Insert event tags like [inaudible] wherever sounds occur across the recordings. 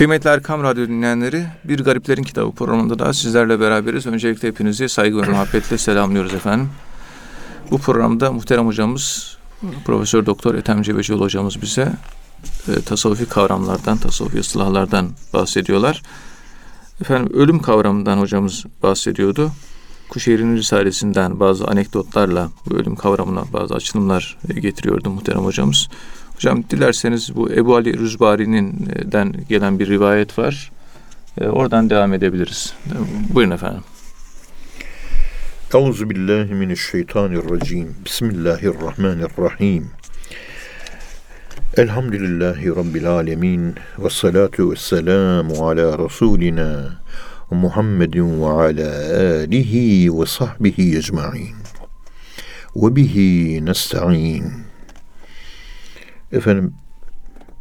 Kıymetli Erkam Radyo dinleyenleri, Bir Gariplerin Kitabı programında da sizlerle beraberiz. Öncelikle hepinizi saygı ve muhabbetle selamlıyoruz efendim. Bu programda muhterem hocamız, Profesör Doktor Ethem Cebecioğlu hocamız bize e, tasavvufi kavramlardan, tasavvufi ıslahlardan bahsediyorlar. Efendim ölüm kavramından hocamız bahsediyordu. Kuşehir'in Risalesinden bazı anekdotlarla bu ölüm kavramına bazı açılımlar getiriyordu muhterem hocamız. Hocam dilerseniz bu Ebu Ali Rüzbari'nin den gelen bir rivayet var. E, oradan devam edebiliriz. Buyurun efendim. Euzu billahi mineşşeytanirracim. Bismillahirrahmanirrahim. Elhamdülillahi rabbil alamin ve salatu vesselamu ala rasulina Muhammedin ve ala alihi ve sahbihi ecmaîn. Ve bihi nestaîn. Efendim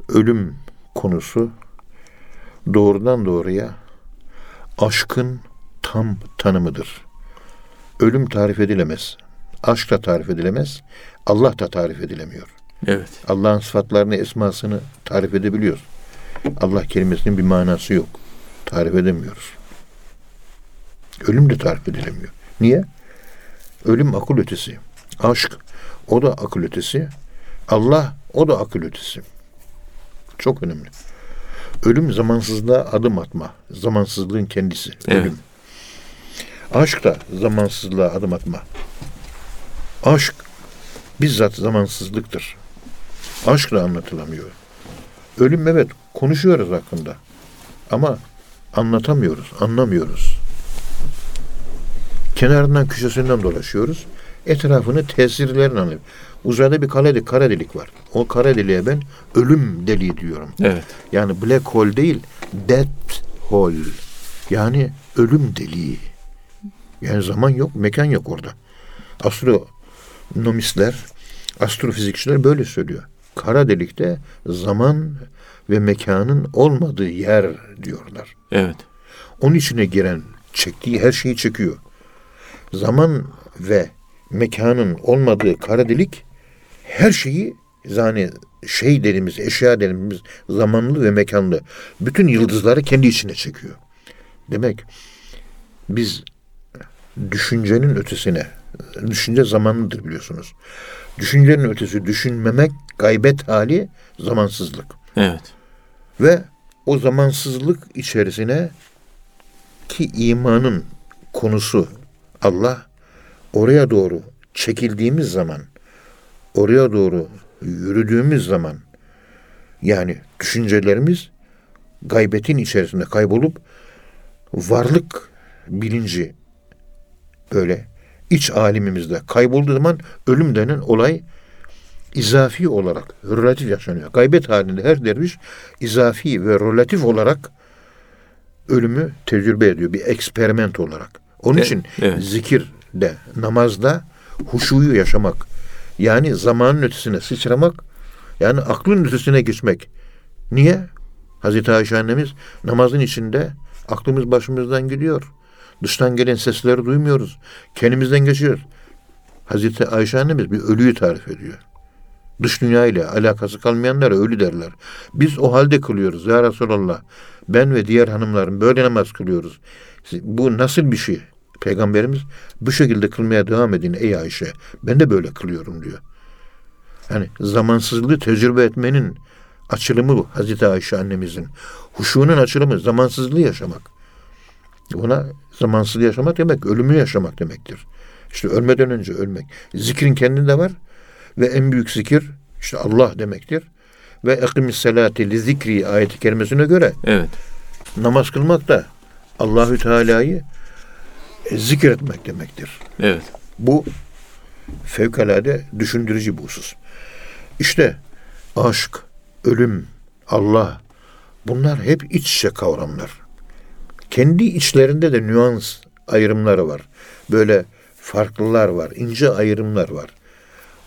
ölüm konusu doğrudan doğruya aşkın tam tanımıdır. Ölüm tarif edilemez. Aşk da tarif edilemez. Allah da tarif edilemiyor. Evet. Allah'ın sıfatlarını, esmasını tarif edebiliyoruz. Allah kelimesinin bir manası yok. Tarif edemiyoruz. Ölüm de tarif edilemiyor. Niye? Ölüm akıl ötesi. Aşk o da akıl ötesi. Allah o da akıl ötesi. Çok önemli. Ölüm zamansızlığa adım atma. Zamansızlığın kendisi. Evet. Ölüm. Aşk da zamansızlığa adım atma. Aşk bizzat zamansızlıktır. Aşk da anlatılamıyor. Ölüm evet konuşuyoruz hakkında. Ama anlatamıyoruz, anlamıyoruz. Kenarından köşesinden dolaşıyoruz. Etrafını tesirlerini anlıyoruz. Uzayda bir kare, kara delik var. O kara deliğe ben ölüm deliği diyorum. Evet. Yani black hole değil, death hole. Yani ölüm deliği. Yani zaman yok, mekan yok orada. Astronomistler, astrofizikçiler böyle söylüyor. Kara delikte zaman ve mekanın olmadığı yer diyorlar. Evet. Onun içine giren, çektiği her şeyi çekiyor. Zaman ve mekanın olmadığı kara delik her şeyi yani şey dediğimiz, eşya dediğimiz zamanlı ve mekanlı bütün yıldızları kendi içine çekiyor. Demek biz düşüncenin ötesine, düşünce zamanlıdır biliyorsunuz. Düşüncenin ötesi düşünmemek, gaybet hali zamansızlık. Evet. Ve o zamansızlık içerisine ki imanın konusu Allah oraya doğru çekildiğimiz zaman, oraya doğru yürüdüğümüz zaman yani düşüncelerimiz gaybetin içerisinde kaybolup varlık bilinci böyle iç alimimizde kaybolduğu zaman ölüm denen olay izafi olarak relatif yaşanıyor. Gaybet halinde her derviş izafi ve relatif olarak ölümü tecrübe ediyor. Bir eksperiment olarak. Onun Evet, için evet. Zikirde, namazda huşuyu yaşamak. Yani zamanın ötesine sıçramak, yani aklın ötesine geçmek. Niye? Hazreti Ayşe annemiz namazın içinde aklımız başımızdan gidiyor. Dıştan gelen sesleri duymuyoruz. Kendimizden geçiyoruz. Hazreti Ayşe annemiz bir ölüyü tarif ediyor. Dış dünya ile alakası kalmayanlara ölü derler. Biz o halde kılıyoruz ya Resulallah. Ben ve diğer hanımlarım böyle namaz kılıyoruz. Bu nasıl bir şey? Peygamberimiz bu şekilde kılmaya devam edin ey Ayşe. Ben de böyle kılıyorum diyor. Yani zamansızlığı tecrübe etmenin açılımı bu Hazreti Ayşe annemizin. Huşunun açılımı zamansızlığı yaşamak. Buna zamansız yaşamak demek ölümü yaşamak demektir. İşte ölmeden önce ölmek. Zikrin kendinde var ve en büyük zikir işte Allah demektir. Ve ekimis salati li zikri ayeti kerimesine göre Evet. namaz kılmak da Allahü Teala'yı zikretmek demektir. Evet. Bu fevkalade düşündürücü bir husus. İşte aşk, ölüm, Allah bunlar hep iç içe kavramlar. Kendi içlerinde de nüans ayrımları var. Böyle farklılar var, ince ayrımlar var.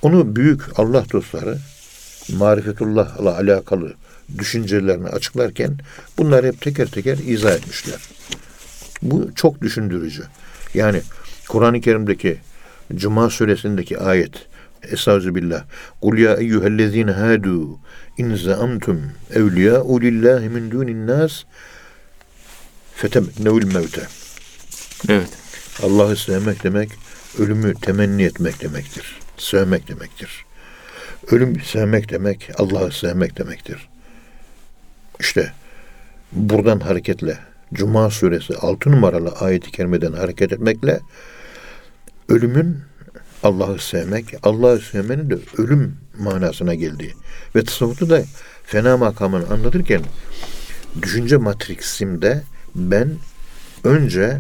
Onu büyük Allah dostları marifetullah'la alakalı düşüncelerini açıklarken bunları hep teker teker izah etmişler. Bu çok düşündürücü. Yani Kur'an-ı Kerim'deki Cuma suresindeki ayet Estağfirullah. Kul ya eyyühellezine hadu in zaamtum evliya'u lillahi min dunin nas fetemennevül mevte. Evet. Allah'ı sevmek demek, ölümü temenni etmek demektir. Sevmek demektir. Ölüm sevmek demek, Allah'ı sevmek demektir. İşte buradan hareketle Cuma suresi 6 numaralı ayeti kerimeden hareket etmekle ölümün Allah'ı sevmek, Allah'ı sevmenin de ölüm manasına geldiği ve tasavvufta da fena makamını anlatırken düşünce matriksimde ben önce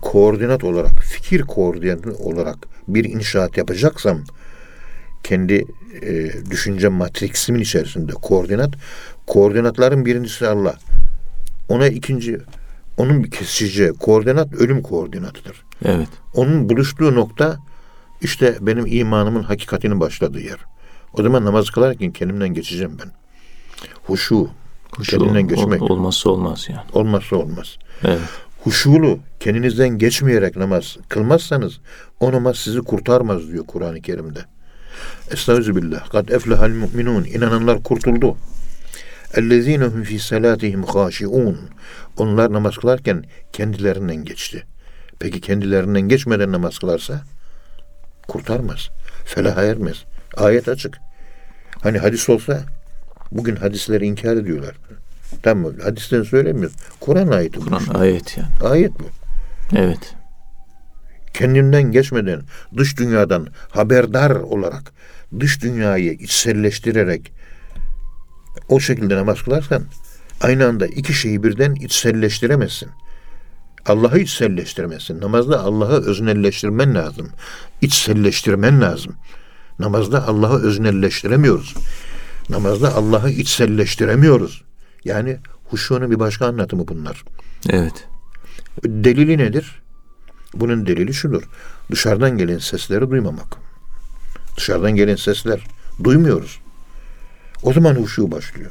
koordinat olarak, fikir koordinatı olarak bir inşaat yapacaksam kendi e, düşünce matriksimin içerisinde koordinat, koordinatların birincisi Allah. Ona ikinci, onun bir kesici koordinat ölüm koordinatıdır. Evet. Onun buluştuğu nokta işte benim imanımın hakikatinin başladığı yer. O zaman namaz kılarken kendimden geçeceğim ben. Huşu, Huşu kendinden ol- geçmek olmazsa olmaz yani. olmazsa olmaz. Evet. Huşulu kendinizden geçmeyerek namaz kılmazsanız o namaz sizi kurtarmaz diyor Kur'an-ı Kerim'de. Estağfirullah. Kad eflehal mu'minun. İnananlar kurtuldu. Ellezinehum fi salatihim haşiun. Onlar namaz kılarken kendilerinden geçti. Peki kendilerinden geçmeden namaz kılarsa kurtarmaz. Felaha ermez. Ayet açık. Hani hadis olsa bugün hadisleri inkar ediyorlar. Tamam mı? Hadisten söylemiyoruz. Kur'an ayeti bu. Kur'an ayet yani. Ayet bu. Evet. Kendinden geçmeden dış dünyadan haberdar olarak dış dünyayı içselleştirerek o şekilde namaz kılarsan aynı anda iki şeyi birden içselleştiremezsin. Allah'ı içselleştiremezsin. Namazda Allah'ı öznelleştirmen lazım. İçselleştirmen lazım. Namazda Allah'ı öznelleştiremiyoruz. Namazda Allah'ı içselleştiremiyoruz. Yani huşunun bir başka anlatımı bunlar. Evet. Delili nedir? Bunun delili şudur. Dışarıdan gelen sesleri duymamak. Dışarıdan gelen sesler duymuyoruz. O zaman huşu başlıyor.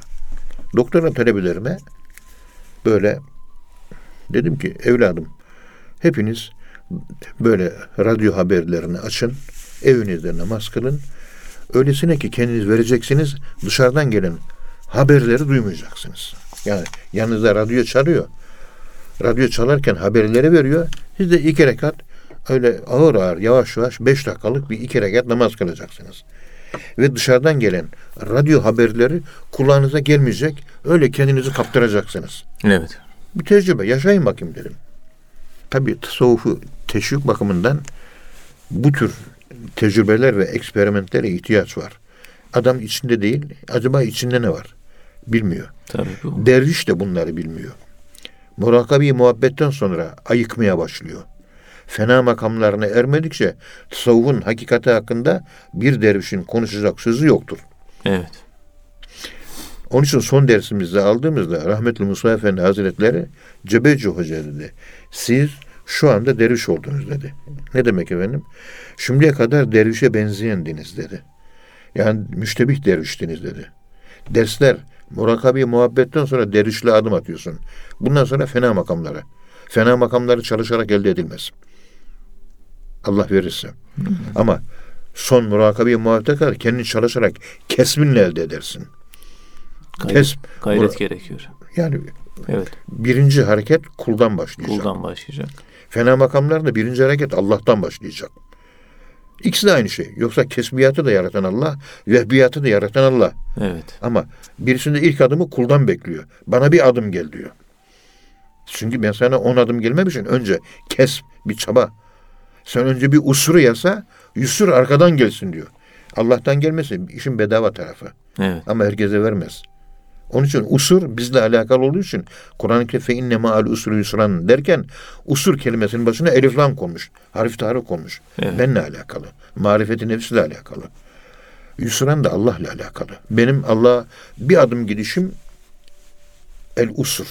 Doktora talebelerime böyle dedim ki evladım hepiniz böyle radyo haberlerini açın. Evinizde namaz kılın. Öylesine ki kendiniz vereceksiniz. Dışarıdan gelen haberleri duymayacaksınız. Yani yanınızda radyo çalıyor radyo çalarken haberleri veriyor. Siz de iki rekat öyle ağır ağır yavaş yavaş beş dakikalık bir iki rekat namaz kılacaksınız. Ve dışarıdan gelen radyo haberleri kulağınıza gelmeyecek. Öyle kendinizi kaptıracaksınız. Evet. Bir tecrübe yaşayın bakayım dedim. Tabii tasavvufu teşvik bakımından bu tür tecrübeler ve eksperimentlere ihtiyaç var. Adam içinde değil, acaba içinde ne var? Bilmiyor. Tabii bu. Derviş de bunları bilmiyor. Murakabi muhabbetten sonra ayıkmaya başlıyor. Fena makamlarına ermedikçe tasavvufun hakikati hakkında bir dervişin konuşacak sözü yoktur. Evet. Onun için son dersimizde aldığımızda rahmetli Musa Efendi Hazretleri Cebeci Hoca dedi. Siz şu anda derviş oldunuz dedi. Ne demek efendim? Şimdiye kadar dervişe benzeyendiniz dedi. Yani müştebih derviştiniz dedi. Dersler murakabi muhabbetten sonra dervişle adım atıyorsun. Bundan sonra fena makamlara. Fena makamları çalışarak elde edilmez. Allah verirse. Ama son murakabi muhabbete kadar kendin çalışarak kesbinle elde edersin. Gayret, Kesb. gayret gerekiyor. Yani Evet. birinci hareket kuldan başlayacak. Kuldan başlayacak. Fena makamlarda birinci hareket Allah'tan başlayacak. İkisi de aynı şey. Yoksa kesbiyatı da yaratan Allah, vehbiyatı da yaratan Allah. Evet. Ama birisinde ilk adımı kuldan bekliyor. Bana bir adım gel diyor. Çünkü ben sana on adım gelmemişim. Önce kes bir çaba. Sen önce bir usuru yasa, yusur arkadan gelsin diyor. Allah'tan gelmesi işin bedava tarafı. Evet. Ama herkese vermez. Onun için usur bizle alakalı olduğu için Kur'an-ı Kerim fe inne ma'al usru yusran derken usur kelimesinin başına elif lam konmuş. Harf tarih konmuş. Evet. Benle alakalı. Marifeti nefsiyle alakalı. Yusran da Allah'la alakalı. Benim Allah'a bir adım gidişim el usur.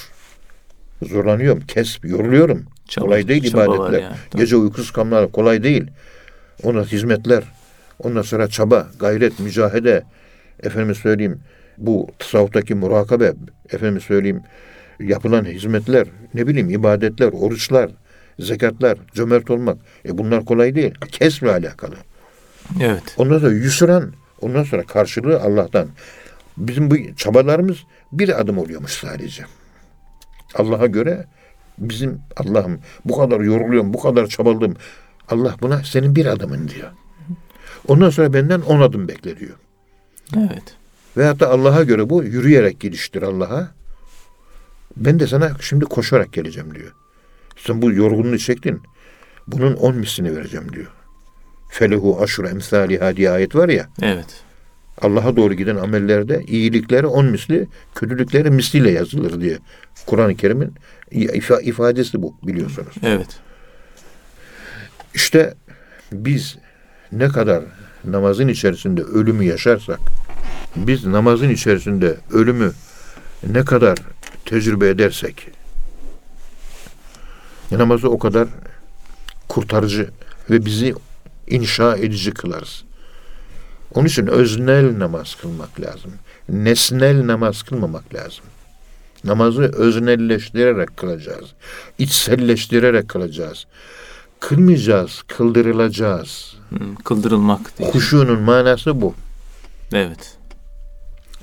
Zorlanıyorum, kesp, yoruluyorum. Çaba- kolay değil ibadetler. yani, tabii. Gece uykusuz kalmalar kolay değil. Ona hizmetler, ondan sonra çaba, gayret, mücahede, efendim söyleyeyim bu tasavvuftaki murakabe, efendim söyleyeyim yapılan hizmetler, ne bileyim ibadetler, oruçlar, zekatlar, cömert olmak. E bunlar kolay değil. Kesme alakalı. Evet. Ondan sonra yusran, ondan sonra karşılığı Allah'tan. Bizim bu çabalarımız bir adım oluyormuş sadece. Allah'a göre bizim Allah'ım bu kadar yoruluyorum, bu kadar çabaladım. Allah buna senin bir adımın diyor. Ondan sonra benden on adım bekle diyor. Evet. Veyahut da Allah'a göre bu yürüyerek gidiştir Allah'a. Ben de sana şimdi koşarak geleceğim diyor. Sen bu yorgunluğu çektin. Bunun on mislini vereceğim diyor. Felehu aşru emsaliha diye ayet var ya. Evet. Allah'a doğru giden amellerde iyilikleri on misli, kötülükleri misliyle yazılır diye. Kur'an-ı Kerim'in ifa- ifadesi bu biliyorsunuz. Evet. İşte biz ne kadar namazın içerisinde ölümü yaşarsak, biz namazın içerisinde ölümü ne kadar tecrübe edersek, namazı o kadar kurtarıcı ve bizi inşa edici kılarız. Onun için öznel namaz kılmak lazım. Nesnel namaz kılmamak lazım. Namazı öznelleştirerek kılacağız. İçselleştirerek kılacağız. Kılmayacağız, kıldırılacağız. Hmm, Kıldırılmak diye. Huşunun manası bu. Evet.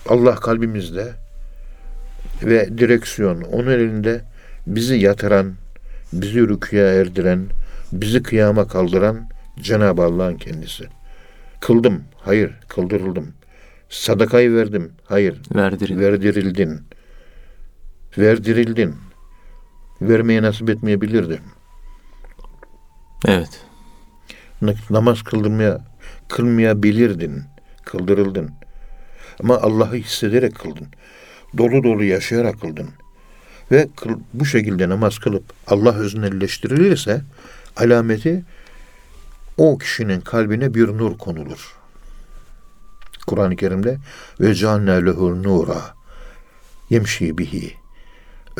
Allah kalbimizde ve direksiyon onun elinde bizi yatıran, bizi rüküya erdiren, bizi kıyama kaldıran Cenab-ı Allah'ın kendisi. Kıldım, hayır, kıldırıldım. Sadakayı verdim, hayır, Verdirin. verdirildin. Verdirildin. Vermeye nasip etmeyebilirdi. Evet. Na- namaz kıldırmaya kılmayabilirdin. Kıldırıldın. Ama Allah'ı hissederek kıldın. Dolu dolu yaşayarak kıldın. Ve kıl- bu şekilde namaz kılıp Allah öznelleştirilirse alameti o kişinin kalbine bir nur konulur. Kur'an-ı Kerim'de ve cealna lehu nura yemşi bihi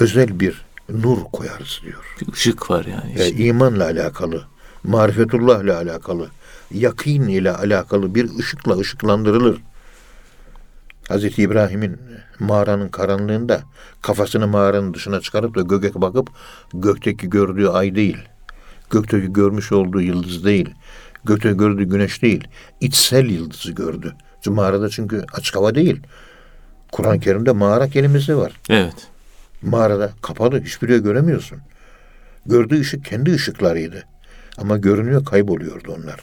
özel bir nur koyarız diyor. Bir ışık var yani. E, imanla alakalı, marifetullah ile alakalı, yakin ile alakalı bir ışıkla ışıklandırılır. Hazreti İbrahim'in mağaranın karanlığında kafasını mağaranın dışına çıkarıp da göğe bakıp gökteki gördüğü ay değil, gökteki görmüş olduğu yıldız değil, gökte gördüğü güneş değil, içsel yıldızı gördü. Mağarada çünkü açık hava değil. Kur'an-ı Kerim'de mağara kelimesi var. Evet. Mağarada kapalı hiçbir yer göremiyorsun. Gördüğü ışık kendi ışıklarıydı. Ama görünüyor kayboluyordu onlar.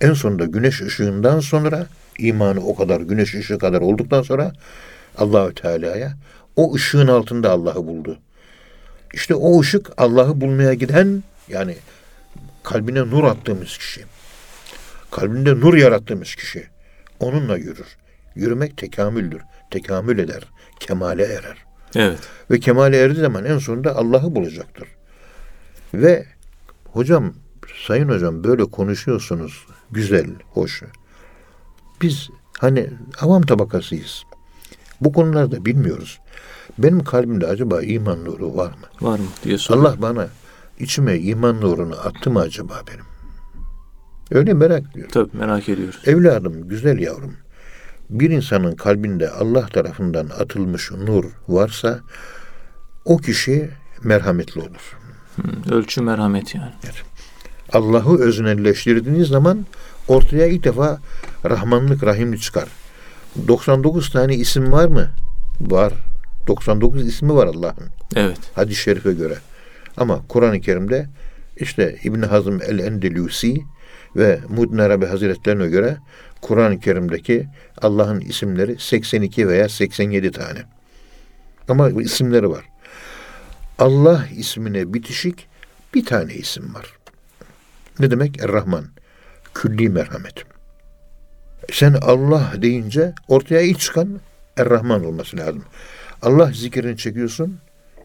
En sonunda güneş ışığından sonra imanı o kadar güneş ışığı kadar olduktan sonra Allahü Teala'ya o ışığın altında Allah'ı buldu. İşte o ışık Allah'ı bulmaya giden yani kalbine nur attığımız kişi. Kalbinde nur yarattığımız kişi. Onunla yürür. Yürümek tekamüldür. Tekamül eder. Kemale erer. Evet. Ve kemale erdiği zaman en sonunda Allah'ı bulacaktır. Ve hocam, sayın hocam böyle konuşuyorsunuz. Güzel, hoş. Biz hani avam tabakasıyız. Bu konularda bilmiyoruz. Benim kalbimde acaba iman nuru var mı? Var mı diye soruyor. Allah bana içime iman nurunu attı mı acaba benim? Öyle merak ediyorum. Tabii merak ediyoruz. Evladım, güzel yavrum. Bir insanın kalbinde Allah tarafından atılmış nur varsa o kişi merhametli olur. Hmm, Ölçü merhamet yani. Allah'ı öznelleştirdiğiniz zaman ortaya ilk defa Rahmanlık, Rahimlik çıkar. 99 tane isim var mı? Var. 99 ismi var Allah'ın. Evet. Hadis-i şerife göre. Ama Kur'an-ı Kerim'de işte İbn Hazm el-Endelusi ve Mudin Arabi Hazretlerine göre Kur'an-ı Kerim'deki Allah'ın isimleri 82 veya 87 tane. Ama isimleri var. Allah ismine bitişik bir tane isim var. Ne demek? Er-Rahman. Külli merhamet. Sen Allah deyince ortaya ilk çıkan Er-Rahman olması lazım. Allah zikrini çekiyorsun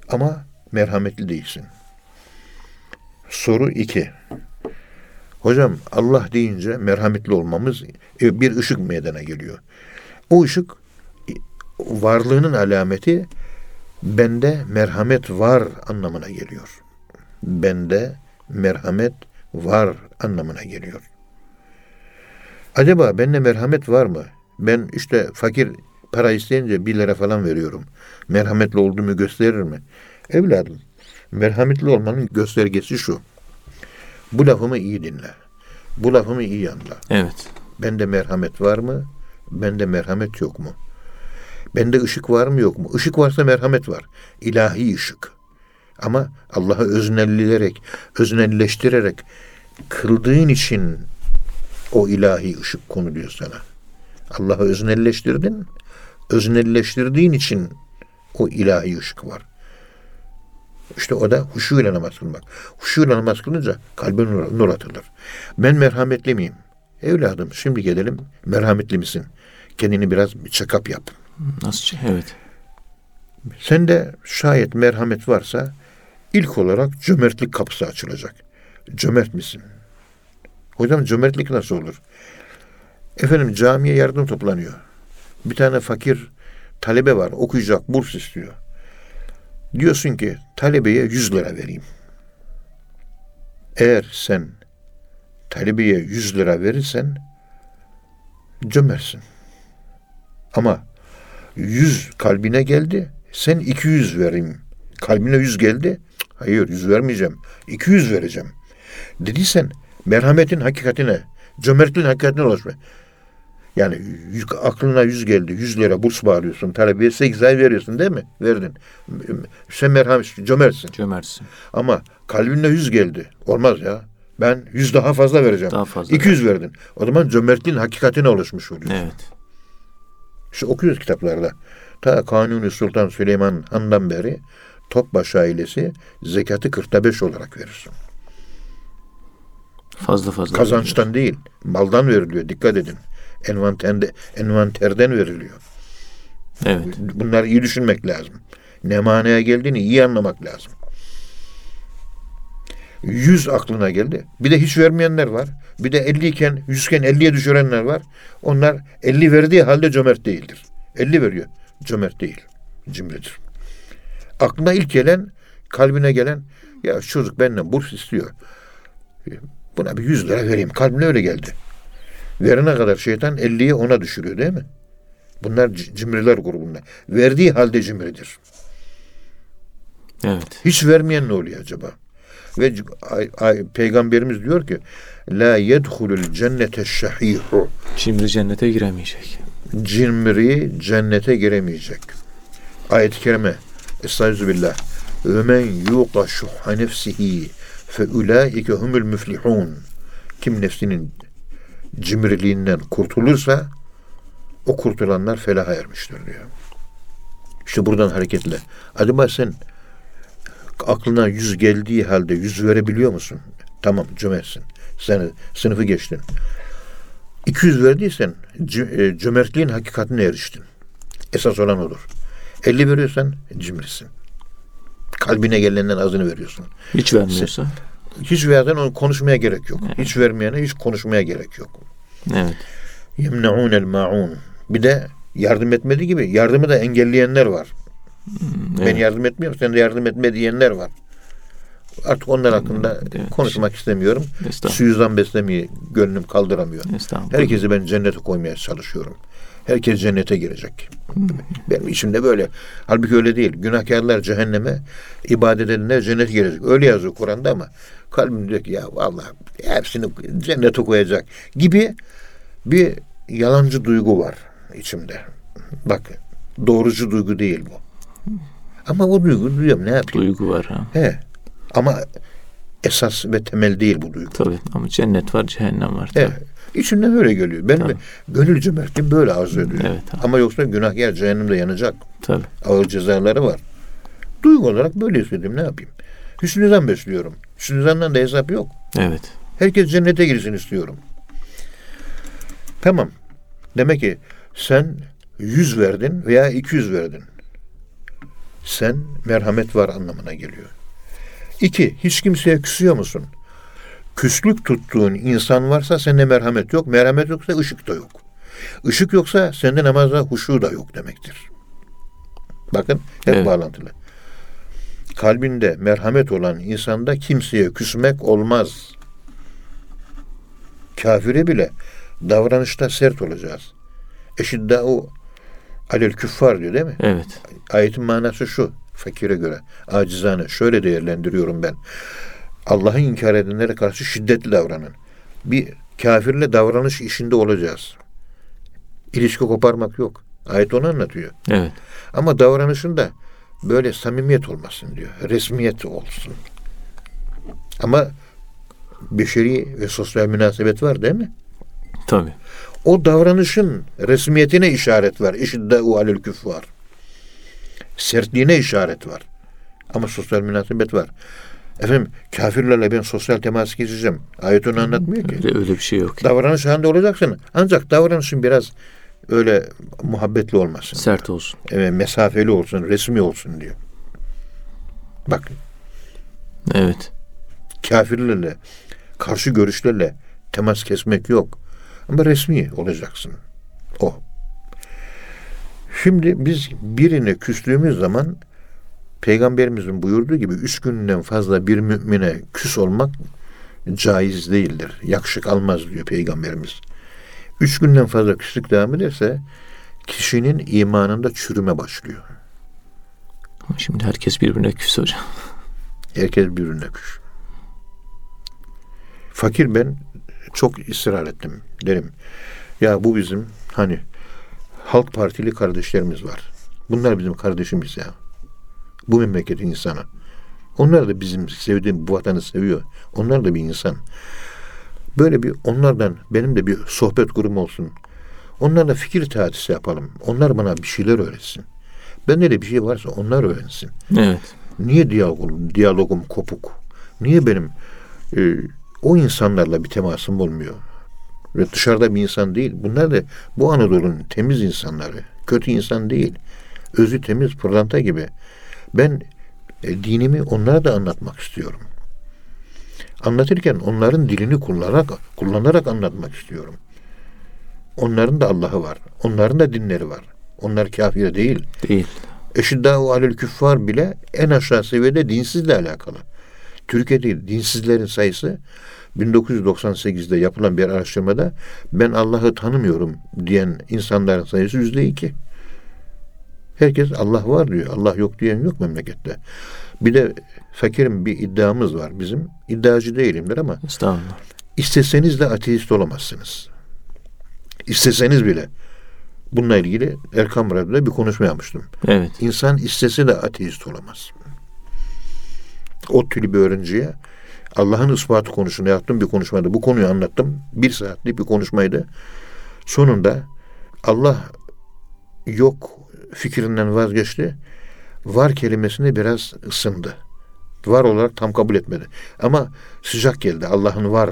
ama merhametli değilsin. Soru 2. Hocam Allah deyince merhametli olmamız e, bir ışık meydana geliyor. O ışık e, varlığının alameti bende merhamet var anlamına geliyor. Bende merhamet var anlamına geliyor. Acaba bende merhamet var mı? Ben işte fakir para isteyince bir lira falan veriyorum. Merhametli olduğumu gösterir mi? Evladım, merhametli olmanın göstergesi şu. Bu lafımı iyi dinle. Bu lafımı iyi anla. Evet. Bende merhamet var mı? Bende merhamet yok mu? Bende ışık var mı yok mu? Işık varsa merhamet var. İlahi ışık. Ama Allah'ı öznellilerek, öznelleştirerek kıldığın için o ilahi ışık konuluyor sana. Allah'ı öznelleştirdin, öznelleştirdiğin için o ilahi ışık var. İşte o da huşuyla namaz kılmak. Huşuyla namaz kılınca kalbin nur, nur atılır. Ben merhametli miyim? Evladım şimdi gelelim merhametli misin? Kendini biraz bir check-up yap. Nasıl? Evet. Sende şayet merhamet varsa ilk olarak cömertlik kapısı açılacak. Cömert misin? Hocam cömertlik nasıl olur? Efendim camiye yardım toplanıyor. Bir tane fakir talebe var okuyacak burs istiyor. Diyorsun ki talebeye 100 lira vereyim. Eğer sen talebeye 100 lira verirsen cömertsin. Ama 100 kalbine geldi. Sen 200 vereyim. Kalbine 100 geldi. Hayır 100 vermeyeceğim. 200 vereceğim. Dediysen merhametin hakikatine, cömertliğin hakikatine ulaşma. Yani y- aklına 100 geldi. 100 lira burs bağlıyorsun. Talebeye 8 ay veriyorsun değil mi? Verdin. Sen merhamet, cömertsin. Cömertsin. Ama kalbine 100 geldi. Olmaz ya. Ben 100 daha fazla vereceğim. Daha fazla 200 verdin. O zaman cömertliğin hakikatine ulaşmış oluyorsun. Evet. İşte okuyoruz kitaplarda. Ta Kanuni Sultan Süleyman Han'dan beri Topbaş ailesi zekatı 40'ta 5 olarak verir. Fazla fazla. Kazançtan değil, maldan veriliyor. Dikkat edin. Envanterde, envanterden veriliyor. Evet. Bunları iyi düşünmek lazım. Ne manaya geldiğini iyi anlamak lazım. Yüz aklına geldi. Bir de hiç vermeyenler var. Bir de 50 iken, 100 iken 50'ye düşürenler var. Onlar 50 verdiği halde cömert değildir. 50 veriyor. Cömert değil. Cimridir. Aklına ilk gelen, kalbine gelen ya çocuk benden burs istiyor. Buna bir 100 lira vereyim. Kalbine öyle geldi. Verene kadar şeytan 50'yi ona düşürüyor değil mi? Bunlar cimriler grubunda. Verdiği halde cimridir. Evet. Hiç vermeyen ne oluyor acaba? Ve ay- ay- peygamberimiz diyor ki la yedhulul cennete şahihu Şimdi cennete giremeyecek. cimri cennete giremeyecek. Ayet-i kerime Estağfirullah. Ve men yuqa şuhha nefsihi fe ulaike humul müflihun. Kim nefsinin cimriliğinden kurtulursa o kurtulanlar felaha ermiştir diyor. İşte buradan hareketle. Acaba sen aklına yüz geldiği halde yüz verebiliyor musun? Tamam cömertsin. Sen sınıfı geçtin. 200 verdiysen e, cömertliğin hakikatine eriştin. Esas olan odur. 50 veriyorsan cimrisin. Kalbine gelenden azını veriyorsun. Hiç vermiyorsa. Hiç verden onu konuşmaya gerek yok. Hiç vermeyene hiç konuşmaya gerek yok. Evet. Yemne'ûnel ma'un. Bir de yardım etmediği gibi yardımı da engelleyenler var. Ben evet. yardım etmiyorum, sen de yardım etme diyenler var. Artık onlar hakkında Evet. konuşmak istemiyorum. Suyuzdan beslemeyi gönlüm kaldıramıyor. Herkesi ben cennete koymaya çalışıyorum. Herkes cennete girecek. Benim içimde böyle. Halbuki öyle değil. Günahkarlar cehenneme, ibadet edenler cennete girecek. Öyle yazıyor Kur'an'da ama kalbim diyor ki ya vallahi hepsini cennete koyacak gibi bir yalancı duygu var içimde. Bak doğrucu duygu değil bu. Ama o duygu duyuyorum ne yapayım? Duygu var ha. He. Ama esas ve temel değil bu duygu. Tabii ama cennet var, cehennem var. Tabii. Evet. İçimden böyle geliyor. Benim Tabii. gönül cömertliğim böyle arzu ediyor. Evet, abi. Ama yoksa günahkar cehennemde yanacak. Tabii. Ağır cezaları var. Duygu olarak böyle istedim. Ne yapayım? Hüsnü zan besliyorum. Hüsnü zandan da hesap yok. Evet. Herkes cennete girsin istiyorum. Tamam. Demek ki sen 100 verdin veya 200 verdin. Sen merhamet var anlamına geliyor. İki, hiç kimseye küsüyor musun? Küslük tuttuğun insan varsa sende merhamet yok. Merhamet yoksa ışık da yok. Işık yoksa sende namazda huşu da yok demektir. Bakın hep Evet. bağlantılı. Kalbinde merhamet olan insanda kimseye küsmek olmaz. Kafire bile davranışta sert olacağız. Eşiddâ'u alel küffar diyor değil mi? Evet. Ayetin manası şu fakire göre. Acizane şöyle değerlendiriyorum ben. Allah'ı inkar edenlere karşı şiddetli davranın. Bir kafirle davranış işinde olacağız. İlişki koparmak yok. Ayet onu anlatıyor. Evet. Ama davranışında böyle samimiyet olmasın diyor. Resmiyet olsun. Ama beşeri ve sosyal münasebet var değil mi? Tabii. O davranışın resmiyetine işaret var. İşiddâ'u alel küffar. Sertliğine işaret var. Ama sosyal münasebet var. Efendim kafirlerle ben sosyal temas geçeceğim. Ayet onu anlatmıyor ki. Öyle, öyle bir şey yok. Davranış halinde olacaksın. Ancak davranışın biraz öyle muhabbetli olmasın. Sert olsun. Evet, mesafeli olsun, resmi olsun diyor. Bak Evet. kafirlerle, karşı görüşlerle temas kesmek yok. Ama resmi olacaksın. O. Şimdi biz birine küstüğümüz zaman Peygamberimizin buyurduğu gibi üç günden fazla bir mümine küs olmak caiz değildir. Yakışık almaz diyor Peygamberimiz. Üç günden fazla küslük devam ederse kişinin imanında çürüme başlıyor. Ama Şimdi herkes birbirine küs hocam. Herkes birbirine küs. Fakir ben çok ısrar ettim derim. Ya bu bizim hani Halk Partili kardeşlerimiz var. Bunlar bizim kardeşimiz ya. Bu memleketin insanı. Onlar da bizim sevdiğim bu vatanı seviyor. Onlar da bir insan. Böyle bir onlardan benim de bir sohbet grubu olsun. Onlarla fikir teatisi yapalım. Onlar bana bir şeyler öğretsin. Bende de bir şey varsa onlar öğrensin. Evet. Niye diyalogum, diyalogum kopuk? Niye benim e, o insanlarla bir temasım olmuyor? Ve dışarıda bir insan değil. Bunlar da bu Anadolu'nun temiz insanları. Kötü insan değil. Özü temiz pırlanta gibi. Ben e, dinimi onlara da anlatmak istiyorum. Anlatırken onların dilini kullanarak kullanarak anlatmak istiyorum. Onların da Allah'ı var. Onların da dinleri var. Onlar kafir değil. Değil. Eşiddâhu alel küffar bile en aşağı seviyede dinsizle alakalı. Türkiye'de dinsizlerin sayısı 1998'de yapılan bir araştırmada ben Allah'ı tanımıyorum diyen insanların sayısı yüzde iki. Herkes Allah var diyor. Allah yok diyen yok memlekette. Bir de fakirim bir iddiamız var bizim. İddiacı değilimdir ama Estağfurullah. isteseniz de ateist olamazsınız. İsteseniz bile. Bununla ilgili Erkam Radyo'da bir konuşma yapmıştım. Evet. İnsan istese de ateist olamaz. O tür bir öğrenciye Allah'ın ispatı konusunda yaptığım bir konuşmada bu konuyu anlattım. Bir saatlik bir konuşmaydı. Sonunda Allah yok fikrinden vazgeçti. Var kelimesine biraz ısındı. Var olarak tam kabul etmedi. Ama sıcak geldi. Allah'ın var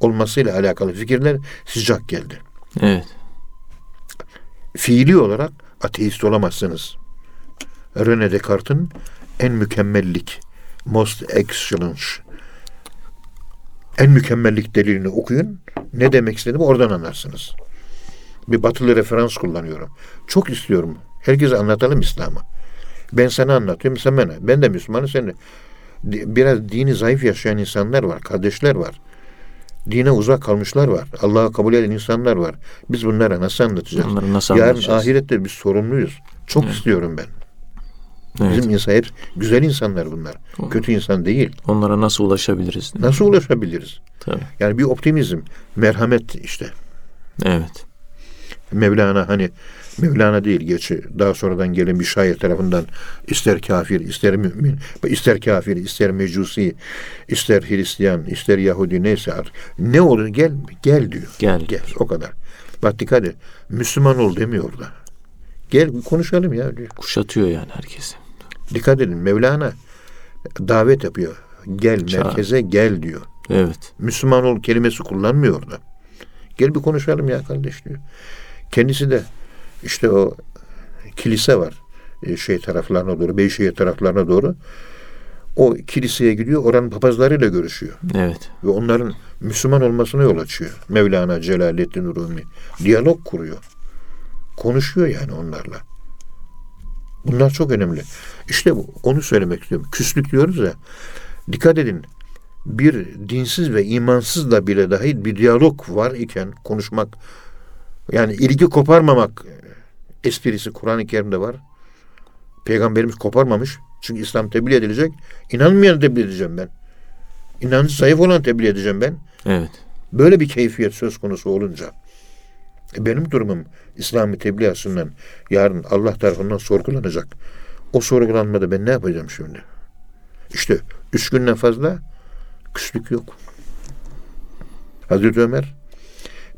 olmasıyla alakalı fikirler sıcak geldi. Evet. fiili olarak ateist olamazsınız. René Descartes'in en mükemmellik, most excellence, en mükemmellik delilini okuyun. Ne demek istediğimi oradan anlarsınız. Bir batılı referans kullanıyorum. Çok istiyorum. Herkese anlatalım İslam'ı. Ben sana anlatıyorum, sen bana. Ben de Müslümanım, sen de. Biraz dini zayıf yaşayan insanlar var, kardeşler var. Dine uzak kalmışlar var. Allah'ı kabul eden insanlar var. Biz bunlara nasıl anlatacağız? Onları nasıl Yarın anlatacağız? ahirette biz sorumluyuz. Çok istiyorum ben. Evet. Bizim insan hep güzel insanlar bunlar. Kötü insan değil. Onlara nasıl ulaşabiliriz? Nasıl ulaşabiliriz? Tabii. Yani bir optimizm, merhamet işte. Evet. Mevlana hani Mevlana değil geçi daha sonradan gelen bir şair tarafından ister kafir, ister mümin, ister kafir, ister mecusi, ister Hristiyan, ister Yahudi neyse artık. Ne olur gel gel diyor. Gel. Gel o kadar. Bak dikkat et. Müslüman ol demiyor orada. Gel konuşalım ya diyor. Kuşatıyor yani herkesi. Dikkat edin Mevlana davet yapıyor. Gel Çağır. merkeze gel diyor. Evet. Müslüman ol kelimesi kullanmıyor orada. Gel bir konuşalım ya kardeş diyor. Kendisi de işte o kilise var. e, Şey taraflarına doğru, Beyşehir taraflarına doğru. O kiliseye gidiyor, oranın papazlarıyla görüşüyor. Evet. Ve onların Müslüman olmasına yol açıyor. Mevlana Celaleddin Rumi. Diyalog kuruyor. Konuşuyor yani onlarla. Bunlar çok önemli. İşte bu, onu söylemek istiyorum. Küslük diyoruz ya. Dikkat edin. Bir dinsiz ve imansızla bile dahi bir diyalog var iken konuşmak yani ilgi koparmamak esprisi Kur'an-ı Kerim'de var. Peygamberimiz koparmamış. Çünkü İslam tebliğ edilecek. İnanmayan tebliğ edeceğim ben. İnancı zayıf olan tebliğ edeceğim ben. Evet. Böyle bir keyfiyet söz konusu olunca e, benim durumum İslami tebliğ açısından yarın Allah tarafından sorgulanacak. O sorgulanmada ben ne yapacağım şimdi? İşte üç günden fazla küslük yok. Hazreti Ömer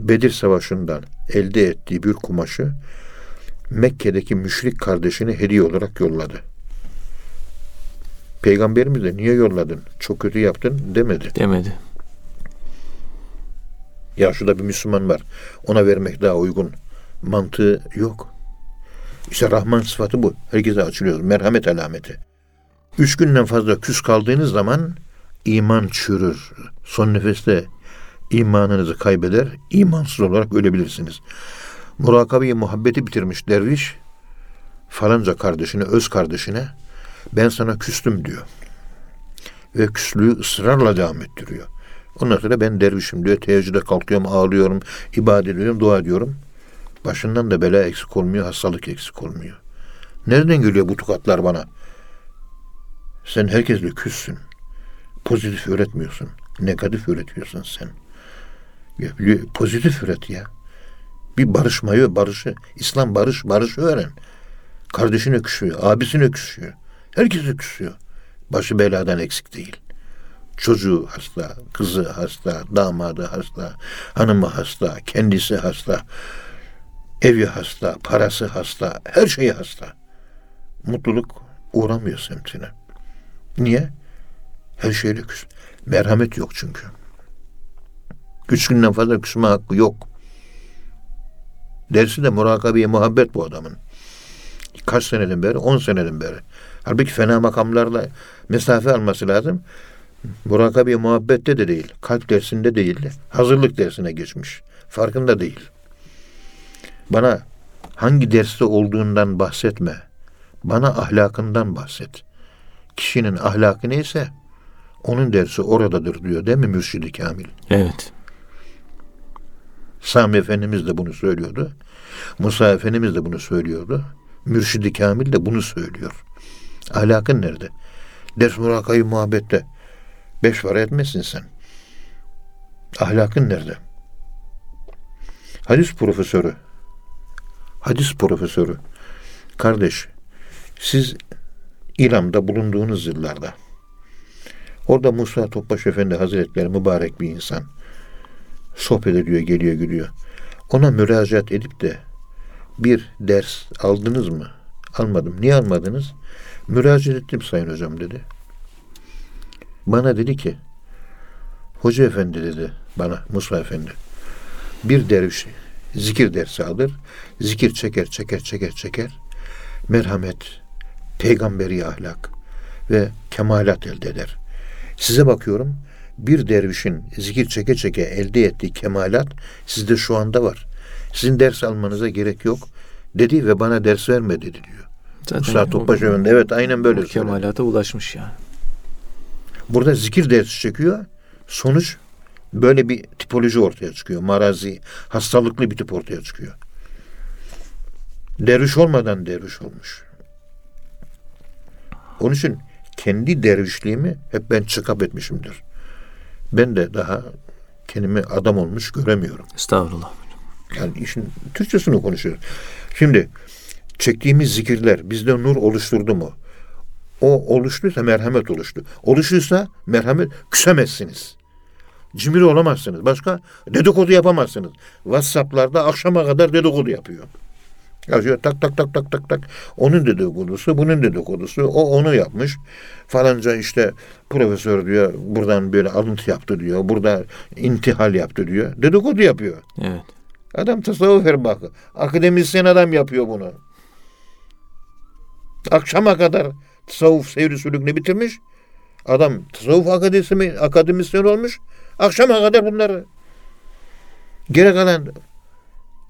Bedir Savaşı'ndan elde ettiği bir kumaşı Mekke'deki müşrik kardeşine hediye olarak yolladı. Peygamberimiz de niye yolladın? Çok kötü yaptın demedi. Demedi. Ya şurada bir Müslüman var. Ona vermek daha uygun. Mantığı yok. İşte Rahman sıfatı bu. Herkese açılıyor. Merhamet alameti. Üç günden fazla küs kaldığınız zaman iman çürür. Son nefeste imanınızı kaybeder. imansız olarak ölebilirsiniz. Murakabeyi muhabbeti bitirmiş derviş falanca kardeşine, öz kardeşine ben sana küstüm diyor. Ve küslüğü ısrarla devam ettiriyor. Ondan sonra ben dervişim diyor. Teheccüde kalkıyorum, ağlıyorum, ibadet ediyorum, dua ediyorum. Başından da bela eksik olmuyor, hastalık eksik olmuyor. Nereden geliyor bu tukatlar bana? Sen herkesle küssün. Pozitif öğretmiyorsun. Negatif öğretiyorsun sen. Ya, pozitif öğret ya. Bir barışmayı, barışı. İslam barış, barışı öğren. Kardeşine küsüyor, abisine küsüyor. Herkese küsüyor. Başı beladan eksik değil. Çocuğu hasta, kızı hasta, damadı hasta, hanımı hasta, kendisi hasta, evi hasta, parası hasta, her şeyi hasta. Mutluluk uğramıyor semtine. Niye? Her şeyle küs. Merhamet yok çünkü. Üç günden fazla küsme hakkı yok. Dersi de murakabeye muhabbet bu adamın. Kaç seneden beri? On seneden beri. Halbuki fena makamlarla mesafe alması lazım. Murakabe muhabbette de değil. Kalp dersinde değil. Hazırlık dersine geçmiş. Farkında değil. Bana hangi derste olduğundan bahsetme. Bana ahlakından bahset. Kişinin ahlakı neyse onun dersi oradadır diyor değil mi Mürşid-i Kamil? Evet. Sami Efendimiz de bunu söylüyordu. Musa Efendimiz de bunu söylüyordu. Mürşid-i Kamil de bunu söylüyor. Ahlakın nerede? Ders murakayı muhabbette. Beş para etmezsin sen. Ahlakın nerede? Hadis profesörü. Hadis profesörü. Kardeş, siz İran'da bulunduğunuz yıllarda orada Musa Topbaş Efendi Hazretleri mübarek bir insan sohbet ediyor, geliyor, gidiyor. Ona müracaat edip de bir ders aldınız mı? Almadım. Niye almadınız? Müracaat ettim sayın hocam dedi. Bana dedi ki Hoca efendi dedi bana Musa efendi bir derviş zikir dersi alır. Zikir çeker çeker çeker çeker. Merhamet, peygamberi ahlak ve kemalat elde eder. Size bakıyorum bir dervişin zikir çeke çeke elde ettiği kemalat sizde şu anda var. Sizin ders almanıza gerek yok dedi ve bana ders verme dedi diyor. Zaten Musa Topbaş Efendi evet aynen böyle o söyledi. kemalata ulaşmış yani. Burada zikir dersi çekiyor. Sonuç böyle bir tipoloji ortaya çıkıyor. Marazi, hastalıklı bir tip ortaya çıkıyor. Derviş olmadan derviş olmuş. Onun için kendi dervişliğimi hep ben çıkap etmişimdir. Ben de daha kendimi adam olmuş göremiyorum. Estağfurullah. Yani işin Türkçesini konuşuyoruz. Şimdi çektiğimiz zikirler bizde nur oluşturdu mu? O oluştuysa merhamet oluştu. Oluştuysa merhamet küsemezsiniz. Cimri olamazsınız. Başka dedikodu yapamazsınız. WhatsApp'larda akşama kadar dedikodu yapıyor. Yazıyor tak tak tak tak tak tak. Onun dedikodusu, bunun dedikodusu. O onu yapmış. Falanca işte profesör diyor buradan böyle alıntı yaptı diyor. Burada intihal yaptı diyor. Dedikodu yapıyor. Evet. Adam tasavvuf erbakı. Akademisyen adam yapıyor bunu. Akşama kadar tasavvuf seyri sülükünü bitirmiş. Adam tasavvuf akademisyen, akademisyen olmuş. Akşama kadar bunları geri kalan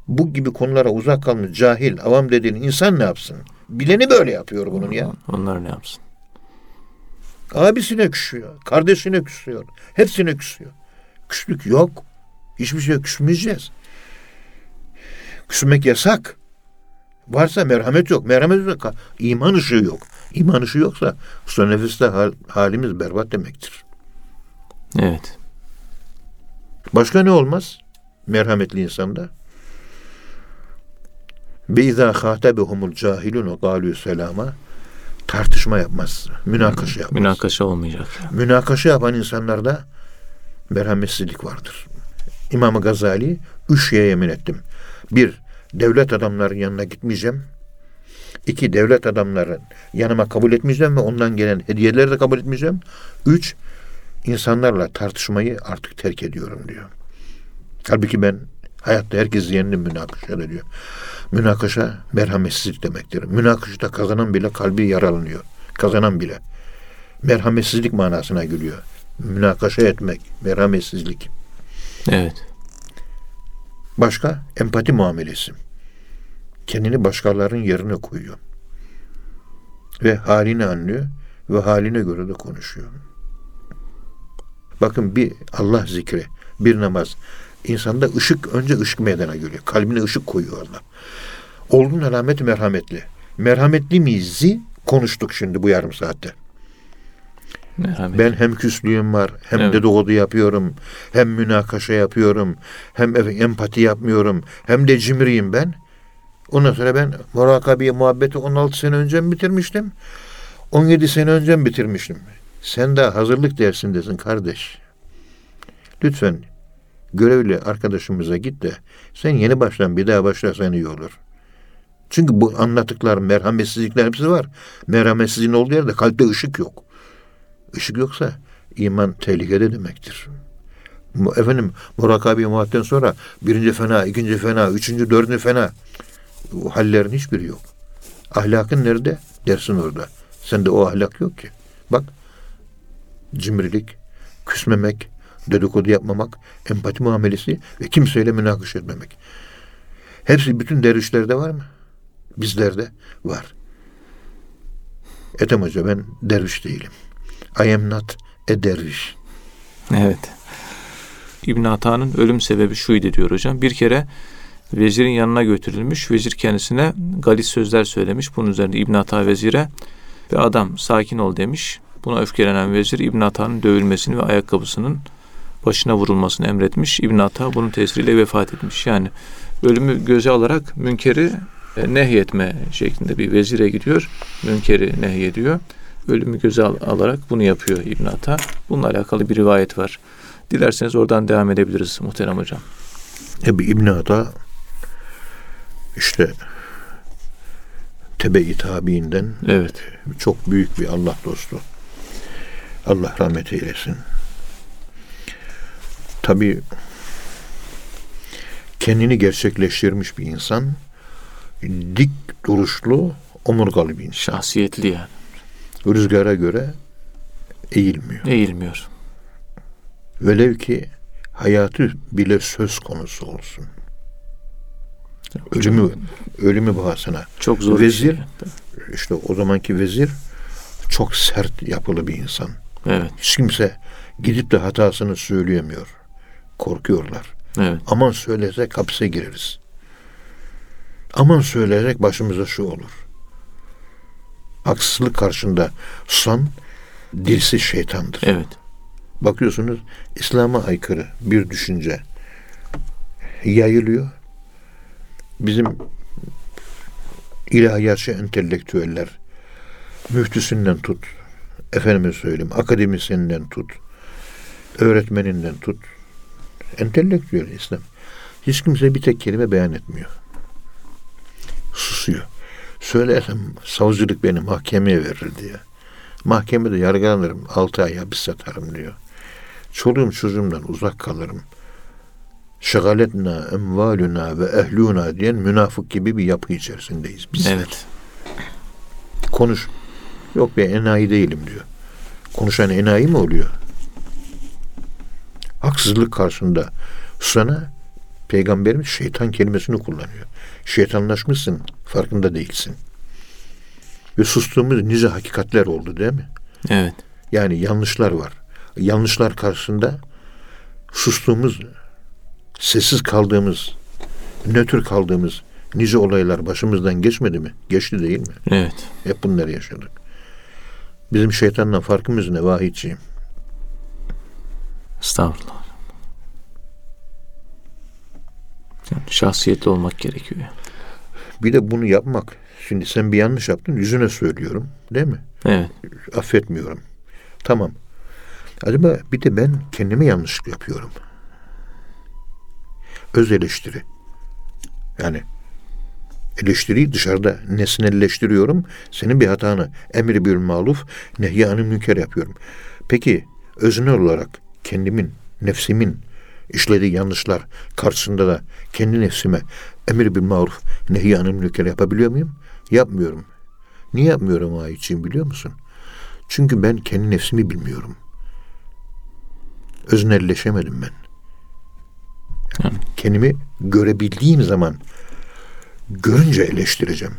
bu gibi konulara uzak kalmış cahil, avam dediğin insan ne yapsın? Bileni böyle yapıyor bunun ya. Onlar ne yapsın? Abisine küsüyor, kardeşine küsüyor, hepsine küsüyor. Küslük yok. Hiçbir şey küsmeyeceğiz. Küsmek yasak. Varsa merhamet yok. Merhamet yok. İman ışığı yok. İman ışığı yoksa son nefeste hal, halimiz berbat demektir. Evet. Başka ne olmaz? Merhametli insanda. Ve izâ khâtebehumul cahilûn gâlû selâma tartışma yapmaz. Münakaşa yapmaz. Münakaşa olmayacak. Münakaşa yapan insanlarda merhametsizlik vardır. İmam Gazali üç şeye yemin ettim. Bir, devlet adamların yanına gitmeyeceğim. İki, devlet adamların yanıma kabul etmeyeceğim ve ondan gelen hediyeleri de kabul etmeyeceğim. Üç, insanlarla tartışmayı artık terk ediyorum diyor. Halbuki ben hayatta herkes yendim münakaşada diyor. Münakaşa merhametsizlik demektir. Münakaşada kazanan bile kalbi yaralanıyor. Kazanan bile. Merhametsizlik manasına geliyor. Münakaşa etmek, merhametsizlik. Evet. Başka empati muamelesi. Kendini başkalarının yerine koyuyor. Ve halini anlıyor ve haline göre de konuşuyor. Bakın bir Allah zikri, bir namaz. İnsanda ışık, önce ışık meydana geliyor. Kalbine ışık koyuyor Allah. Olgun alameti merhametli. Merhametli miyiz? Konuştuk şimdi bu yarım saatte. Merhamet. Ben hem küslüğüm var, hem Evet. dedikodu yapıyorum, hem münakaşa yapıyorum, hem empati yapmıyorum, hem de cimriyim ben. Ondan sonra ben murakabiye muhabbeti 16 sene önce mi bitirmiştim? 17 sene önce mi bitirmiştim? Sen daha hazırlık dersindesin kardeş. Lütfen görevli arkadaşımıza git de sen yeni baştan bir daha başlasan iyi olur. Çünkü bu anlattıklar merhametsizlikler hepsi var. Merhametsizliğin olduğu yerde kalpte ışık yok. Işık yoksa iman tehlikede demektir. Efendim murakabi muhabbetten sonra birinci fena, ikinci fena, üçüncü, dördüncü fena. O hallerin hiçbiri yok. Ahlakın nerede? Dersin orada. Sende o ahlak yok ki. Bak cimrilik, küsmemek, dedikodu yapmamak, empati muamelesi ve kimseyle münakaşa etmemek. Hepsi bütün dervişlerde var mı? Bizlerde var. Ethem Hoca ben derviş değilim. I am not a derviş. Evet. İbn Ata'nın ölüm sebebi şuydu diyor hocam. Bir kere vezirin yanına götürülmüş. Vezir kendisine galis sözler söylemiş. Bunun üzerine İbn Ata vezire ve adam sakin ol demiş. Buna öfkelenen vezir İbn Ata'nın dövülmesini ve ayakkabısının başına vurulmasını emretmiş. İbn Ata bunun tesiriyle vefat etmiş. Yani ölümü göze alarak münkeri e, nehyetme şeklinde bir vezire gidiyor. Münkeri nehyediyor. Ölümü göze al- alarak bunu yapıyor İbn Ata. Bununla alakalı bir rivayet var. Dilerseniz oradan devam edebiliriz muhterem hocam. Ebu İbn Ada işte tebe-i tabiinden Evet. çok büyük bir Allah dostu. Allah rahmet eylesin. Tabi kendini gerçekleştirmiş bir insan dik duruşlu omurgalı bir insan. Şahsiyetli yani. Rüzgara göre eğilmiyor. Eğilmiyor. Velev ki hayatı bile söz konusu olsun. Ölümü ölümü bahasına. Çok zor Vezir- şey. İşte o zamanki vezir çok sert yapılı bir insan. Evet. Hiç kimse gidip de hatasını söyleyemiyor. Korkuyorlar. Evet. Aman söylesek hapse gireriz. Aman söylesek başımıza şu olur. Haksızlık karşında susan dilsiz şeytandır. Evet. Bakıyorsunuz İslam'a aykırı bir düşünce yayılıyor. Bizim ilahiyatçı entelektüeller müftüsünden tut, efendime söyleyeyim, akademisyeninden tut, öğretmeninden tut, entelektüel İslam. Hiç kimse bir tek kelime beyan etmiyor. Susuyor. Söylersem savcılık beni mahkemeye verir diye. Mahkemede yargılanırım, altı ay hapis yatarım diyor. Çoluğum çocuğumdan uzak kalırım. Şagaletna emvaluna ve ehluna diyen münafık gibi bir yapı içerisindeyiz biz. Evet. Konuş. Yok ben enayi değilim diyor. Konuşan enayi mi oluyor? Haksızlık karşısında sana peygamberimiz şeytan kelimesini kullanıyor. Şeytanlaşmışsın, farkında değilsin. Ve sustuğumuz nice hakikatler oldu değil mi? Evet. Yani yanlışlar var. Yanlışlar karşısında sustuğumuz, sessiz kaldığımız, nötr kaldığımız nice olaylar başımızdan geçmedi mi? Geçti değil mi? Evet. Hep bunları yaşadık. Bizim şeytanla farkımız ne vahiyciğim? Estağfurullah. Yani şahsiyetli olmak gerekiyor. Bir de bunu yapmak. Şimdi sen bir yanlış yaptın yüzüne söylüyorum. Değil mi? Evet. Affetmiyorum. Tamam. Acaba bir de ben kendime yanlışlık yapıyorum. Öz eleştiri. Yani eleştiriyi dışarıda nesnelleştiriyorum. Senin bir hatanı emri bir maluf nehyanı münker yapıyorum. Peki öznel olarak kendimin, nefsimin işlediği yanlışlar karşısında da kendi nefsime emir bir maruf nehyanı münker yapabiliyor muyum? Yapmıyorum. Niye yapmıyorum Ayçiğim biliyor musun? Çünkü ben kendi nefsimi bilmiyorum. Öznelleşemedim ben. Yani. Kendimi görebildiğim zaman görünce eleştireceğim.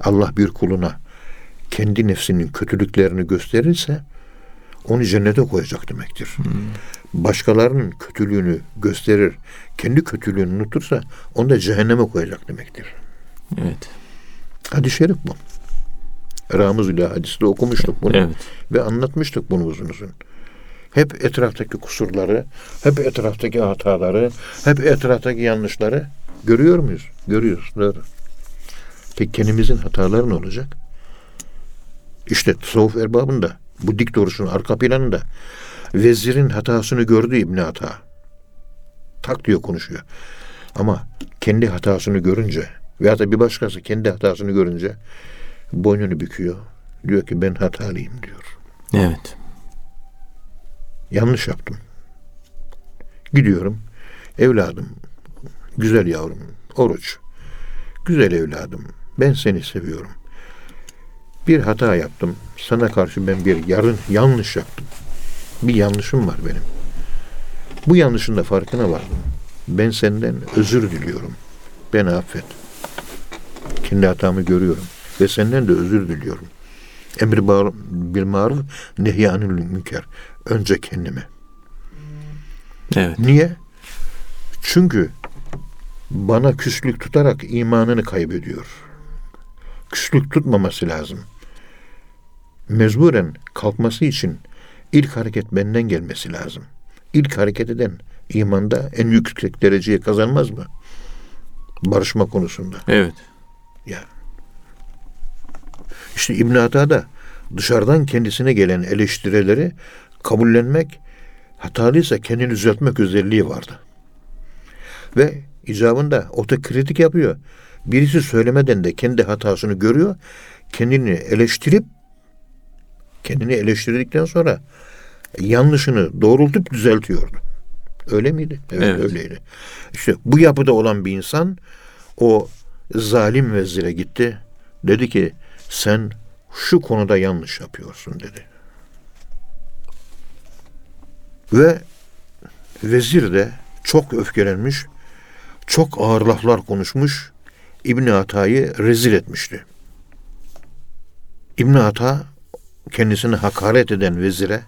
Allah bir kuluna kendi nefsinin kötülüklerini gösterirse onu cennete koyacak demektir. Başkalarının kötülüğünü gösterir, kendi kötülüğünü unutursa onu da cehenneme koyacak demektir. Evet. Hadis-i şerif bu. Ramız ile hadiste okumuştuk bunu Evet. ve anlatmıştık bunu uzun uzun. Hep etraftaki kusurları, hep etraftaki hataları, hep etraftaki yanlışları görüyor muyuz? Görüyoruz. Doğru. Peki kendimizin hataları ne olacak? İşte tasavvuf erbabında bu dik duruşun arka planında vezirin hatasını gördü İbni Hata. Tak diyor konuşuyor. Ama kendi hatasını görünce veya da bir başkası kendi hatasını görünce boynunu büküyor. Diyor ki ben hatalıyım diyor. Evet. Yanlış yaptım. Gidiyorum. Evladım, güzel yavrum, oruç. Güzel evladım, ben seni seviyorum. Bir hata yaptım. Sana karşı ben bir yarın yanlış yaptım. Bir yanlışım var benim. Bu yanlışın da farkına vardım. Ben senden özür diliyorum. Beni affet. Kendi hatamı görüyorum. Ve senden de özür diliyorum. Emri bar- bil maruf, nehyanül münker. Önce kendime. Evet. Niye? Çünkü bana küslük tutarak imanını kaybediyor. Küslük tutmaması lazım. Mecburen kalkması için ilk hareket benden gelmesi lazım. İlk hareket eden imanda en yüksek dereceyi kazanmaz mı? Barışma konusunda. Evet. Ya. İşte İbn Ata da dışarıdan kendisine gelen eleştirileri kabullenmek, hatalıysa kendini düzeltmek özelliği vardı. Ve icabında otokritik yapıyor. Birisi söylemeden de kendi hatasını görüyor. Kendini eleştirip kendini eleştirdikten sonra yanlışını doğrultup düzeltiyordu. Öyle miydi? Evet, Evet. öyleydi. İşte bu yapıda olan bir insan o zalim vezire gitti. Dedi ki sen şu konuda yanlış yapıyorsun dedi. Ve vezir de çok öfkelenmiş, çok ağır laflar konuşmuş, İbni Ata'yı rezil etmişti. İbni Ata kendisine hakaret eden vezire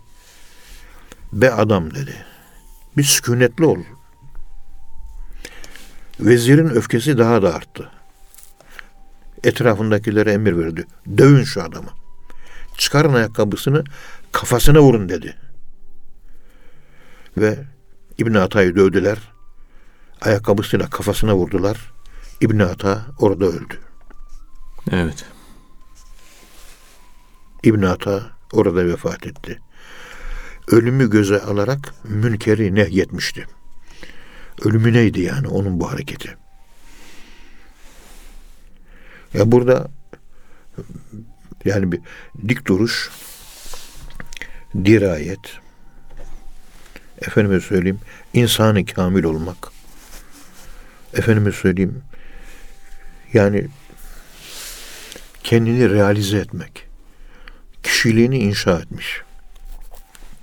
be adam dedi. Bir sükunetli ol. Vezirin öfkesi daha da arttı. Etrafındakilere emir verdi. Dövün şu adamı. Çıkarın ayakkabısını kafasına vurun dedi. Ve İbn Ata'yı dövdüler. Ayakkabısıyla kafasına vurdular. İbn Ata orada öldü. Evet. İbn Ata orada vefat etti. Ölümü göze alarak münkeri nehyetmişti. Ölümü neydi yani onun bu hareketi? Ya burada yani bir dik duruş, dirayet, efendime söyleyeyim insanı kamil olmak, efendime söyleyeyim yani kendini realize etmek, kişiliğini inşa etmiş,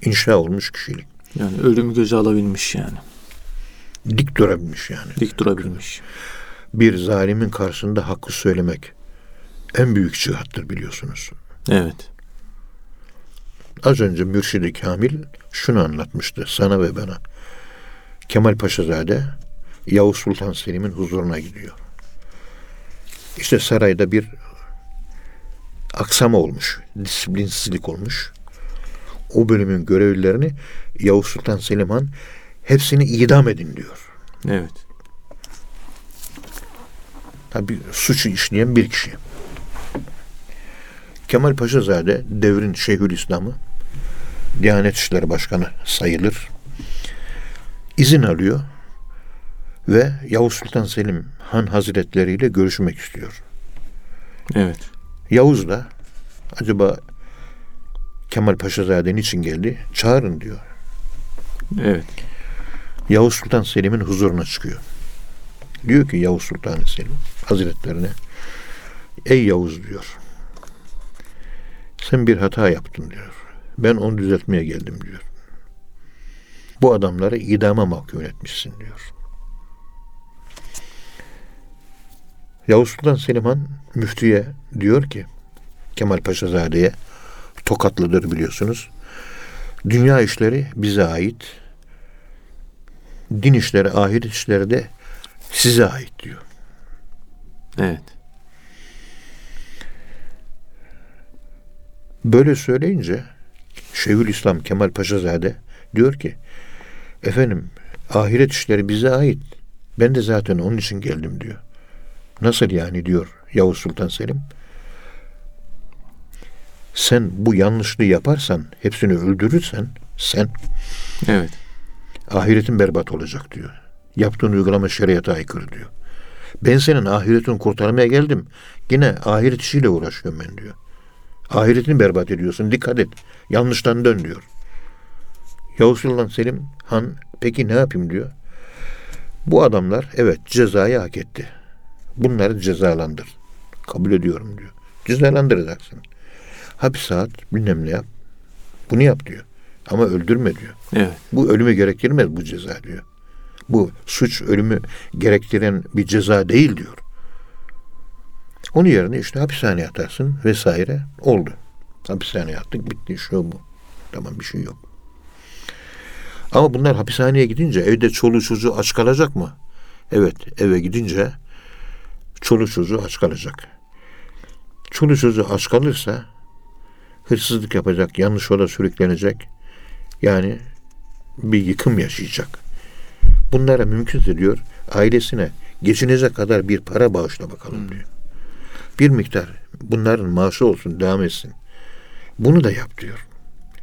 inşa olmuş kişilik, Yani ölümü göze alabilmiş yani. dik durabilmiş yani. Dik durabilmiş. Bir zalimin karşısında hakkı söylemek en büyük cihattır biliyorsunuz. Evet. Az önce Mürşid-i Kamil şunu anlatmıştı sana ve bana. Kemal Paşazade Yavuz Sultan Selim'in huzuruna gidiyor. İşte sarayda bir aksama olmuş, disiplinsizlik olmuş. O bölümün görevlilerini Yavuz Sultan Selim Han hepsini idam edin diyor. Evet. Ha, bir suçu işleyen bir kişi. Kemal Paşazade devrin Şeyhülislam'ı Diyanet İşleri Başkanı sayılır. İzin alıyor ve Yavuz Sultan Selim Han Hazretleri ile görüşmek istiyor. Evet. Yavuz da acaba Kemal Paşazade niçin geldi? Çağırın diyor. Evet. Yavuz Sultan Selim'in huzuruna çıkıyor. Diyor ki Yavuz Sultan Selim Hazretlerine Ey Yavuz diyor. Sen bir hata yaptın diyor. Ben onu düzeltmeye geldim diyor. Bu adamları idama mahkum etmişsin diyor. Yavuz Sultan Selim Han müftüye diyor ki Kemal Paşazade'ye Tokatlıdır biliyorsunuz. Dünya işleri bize ait. Din işleri, ahiret işleri de size ait diyor. Evet. Böyle söyleyince Şeyhülislam Kemal Paşazade diyor ki efendim ahiret işleri bize ait. Ben de zaten onun için geldim diyor. Nasıl yani diyor Yavuz Sultan Selim. Sen bu yanlışlığı yaparsan, hepsini öldürürsen sen Evet. ahiretin berbat olacak diyor. Yaptığın uygulama şeriata aykırı diyor. Ben senin ahiretini kurtarmaya geldim. Yine ahiret işiyle uğraşıyorum ben diyor. Ahiretini berbat ediyorsun. Dikkat et. Yanlıştan dön diyor. Yavuz Sultan Selim Han peki ne yapayım diyor. Bu adamlar evet cezayı hak etti. Bunları cezalandır. Kabul ediyorum diyor. Cezalandıracaksın. Hapis at bilmem ne yap. Bunu yap diyor. Ama öldürme diyor. Evet. Bu ölümü gerektirmez bu ceza diyor. Bu suç ölümü gerektiren bir ceza değil diyor. Onun yerine işte hapishaneye atarsın vesaire oldu. Hapishaneye attık bitti şu bu. Tamam bir şey yok. Ama bunlar hapishaneye gidince evde çoluğu çocuğu aç kalacak mı? Evet eve gidince çoluğu çocuğu aç kalacak. Çoluğu çocuğu aç kalırsa hırsızlık yapacak, yanlış yola sürüklenecek. Yani bir yıkım yaşayacak. Bunlara mümkünse diyor ailesine geçinecek kadar bir para bağışla bakalım diyor. Bir miktar bunların maaşı olsun devam etsin. Bunu da yap diyor.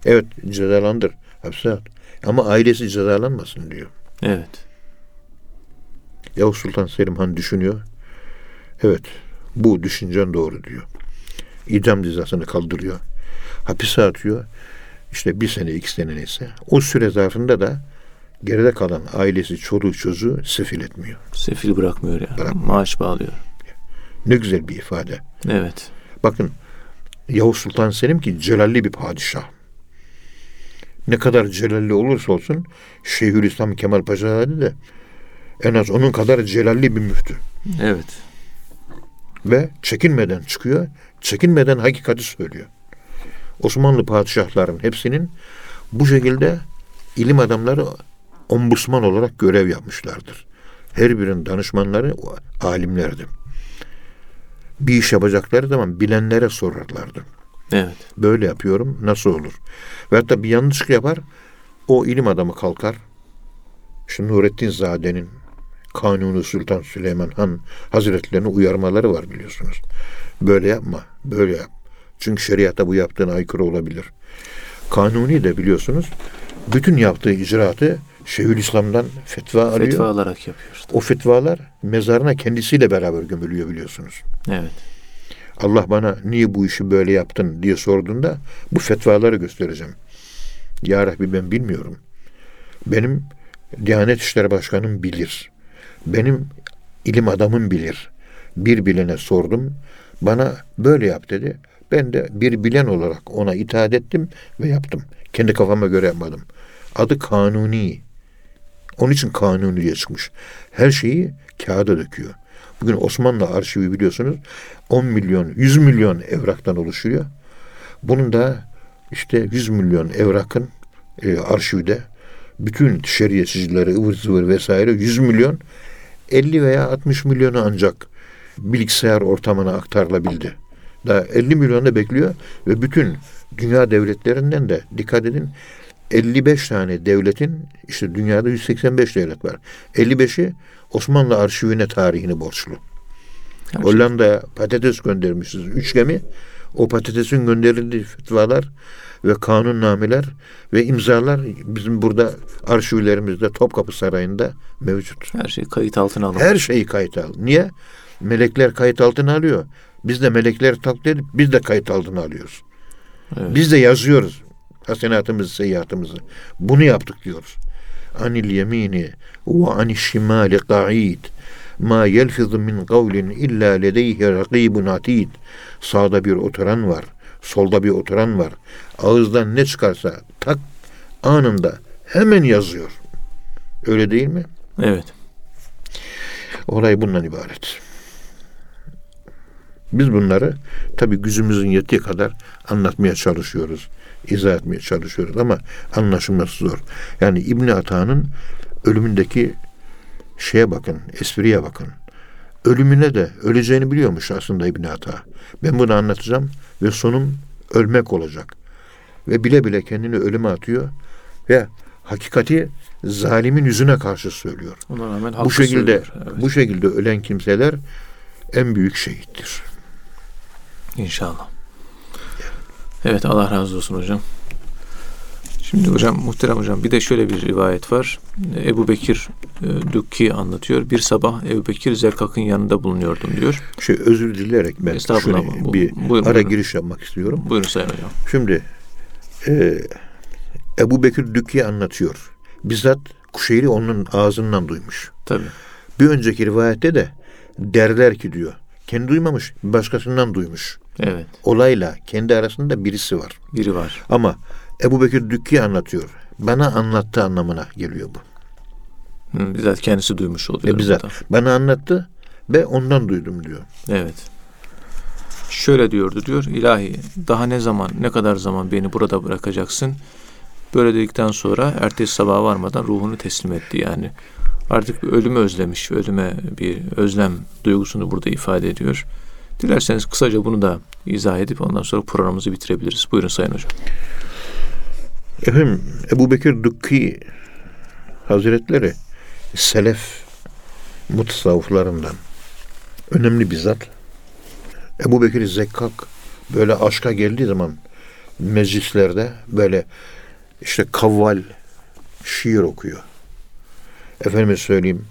Evet cezalandır hapse at. Ama ailesi cezalanmasın diyor. Evet. Yavuz Sultan Selim Han düşünüyor. Evet bu düşüncen doğru diyor. İdam cezasını kaldırıyor. Hapise atıyor. İşte bir sene iki sene neyse. O süre zarfında da geride kalan ailesi çoluğu çocuğu sefil etmiyor. Sefil bırakmıyor ya. Bırakmıyor. Maaş bağlıyor. Ne güzel bir ifade. Evet. Bakın Yavuz Sultan Selim ki celalli bir padişah. Ne kadar celalli olursa olsun Şeyhülislam Kemal Paşazade de en az onun kadar celalli bir müftü. Evet. Ve çekinmeden çıkıyor, çekinmeden hakikati söylüyor. Osmanlı padişahların hepsinin bu şekilde ilim adamları ombusman olarak görev yapmışlardır. Her birinin danışmanları alimlerdi. Bir iş yapacakları zaman bilenlere sorarlardı. Evet. Böyle yapıyorum nasıl olur? Ve hatta bir yanlışlık yapar o ilim adamı kalkar. İşte Nurettin Zade'nin Kanuni Sultan Süleyman Han Hazretlerine uyarmaları var biliyorsunuz. Böyle yapma, böyle yap. Çünkü şeriata bu yaptığın aykırı olabilir. Kanuni de biliyorsunuz bütün yaptığı icraatı Şeyhülislam'dan fetva alıyor. Fetva alarak yapıyoruz. O fetvalar mezarına kendisiyle beraber gömülüyor biliyorsunuz. Evet. Allah bana niye bu işi böyle yaptın diye sorduğunda bu fetvaları göstereceğim. Ya Rabbi ben bilmiyorum. Benim Diyanet İşleri Başkanım bilir. Benim ilim adamım bilir. Bir bilene sordum. Bana böyle yap dedi. Ben de bir bilen olarak ona itaat ettim ve yaptım. Kendi kafama göre yapmadım. Adı Kanuni. Onun için Kanuni diye çıkmış. Her şeyi kağıda döküyor. Bugün Osmanlı arşivi biliyorsunuz 10 milyon, 100 milyon evraktan oluşuyor. Bunun da işte 100 milyon evrakın e, arşivde bütün şeriatçileri ıvır zıvır vesaire 100 milyon 50 veya 60 milyonu ancak bilgisayar ortamına aktarılabildi. Daha 50 milyon da bekliyor ve bütün dünya devletlerinden de dikkat edin 55 tane devletin işte dünyada 185 devlet var. 55'i Osmanlı arşivine tarihini borçlu. Gerçekten. Hollanda'ya patates göndermişiz. Üç gemi. O patatesin gönderildiği fetvalar ve kanunnameler ve imzalar bizim burada arşivlerimizde Topkapı Sarayı'nda mevcut. Her şey kayıt altına alınmış. Her şeyi kayıt al. Niye? Melekler kayıt altına alıyor. Biz de melekleri taklit edip biz de kayıt altına alıyoruz. Evet. Biz de yazıyoruz hasenatımızı, seyyiatımızı. Bunu yaptık diyoruz. Anil yemini ve anil şimali qa'id. Ma yelfizu min kavlin illa ledeyhi rakibun atid. Sağda bir oturan var. Solda bir oturan var. Ağızdan ne çıkarsa tak anında hemen yazıyor. Öyle değil mi? Evet. Olay bundan ibaret. Biz bunları tabi gücümüzün yettiği kadar anlatmaya çalışıyoruz. izah etmeye çalışıyoruz ama anlaşılması zor. Yani İbn Ata'nın ölümündeki şeye bakın, espriye bakın. Ölümüne de öleceğini biliyormuş aslında İbn Ata. Ben bunu anlatacağım ve sonum ölmek olacak. Ve bile bile kendini ölüme atıyor ve hakikati zalimin yüzüne karşı söylüyor. Ona rağmen Bu şekilde söylüyor. Evet. bu şekilde ölen kimseler en büyük şehittir. İnşallah. Evet Allah razı olsun hocam. Şimdi hocam muhterem hocam bir de şöyle bir rivayet var. Ebu Bekir e, Dükki anlatıyor. Bir sabah Ebu Bekir Zerkak'ın yanında bulunuyordum diyor. Şey özür dileyerek ben şöyle Bu- bir buyurun, ara buyurun. giriş yapmak istiyorum. Buyurun Sayın Hocam. Şimdi e, Ebu Bekir Dükki anlatıyor. Bizzat Kuşeyri onun ağzından duymuş. Tabii. Bir önceki rivayette de derler ki diyor. Kendi duymamış, başkasından duymuş. Evet. Olayla kendi arasında birisi var. Biri var. Ama Ebu Bekir Dükki anlatıyor. Bana anlattığı anlamına geliyor bu. Hı, bizzat kendisi duymuş oluyor. Ve bizzat burada. bana anlattı ve ondan duydum diyor. Evet. Şöyle diyordu diyor. İlahi daha ne zaman ne kadar zaman beni burada bırakacaksın? Böyle dedikten sonra ertesi sabaha varmadan ruhunu teslim etti yani. Artık ölümü özlemiş. Ölüme bir özlem duygusunu burada ifade ediyor. Dilerseniz kısaca bunu da izah edip ondan sonra programımızı bitirebiliriz. Buyurun Sayın Hocam. Efendim Ebu Bekir Dükki Hazretleri Selef mutasavvıflarından önemli bir zat. Ebu Bekir Zekkak böyle aşka geldiği zaman meclislerde böyle işte kavval şiir okuyor. Efendime söyleyeyim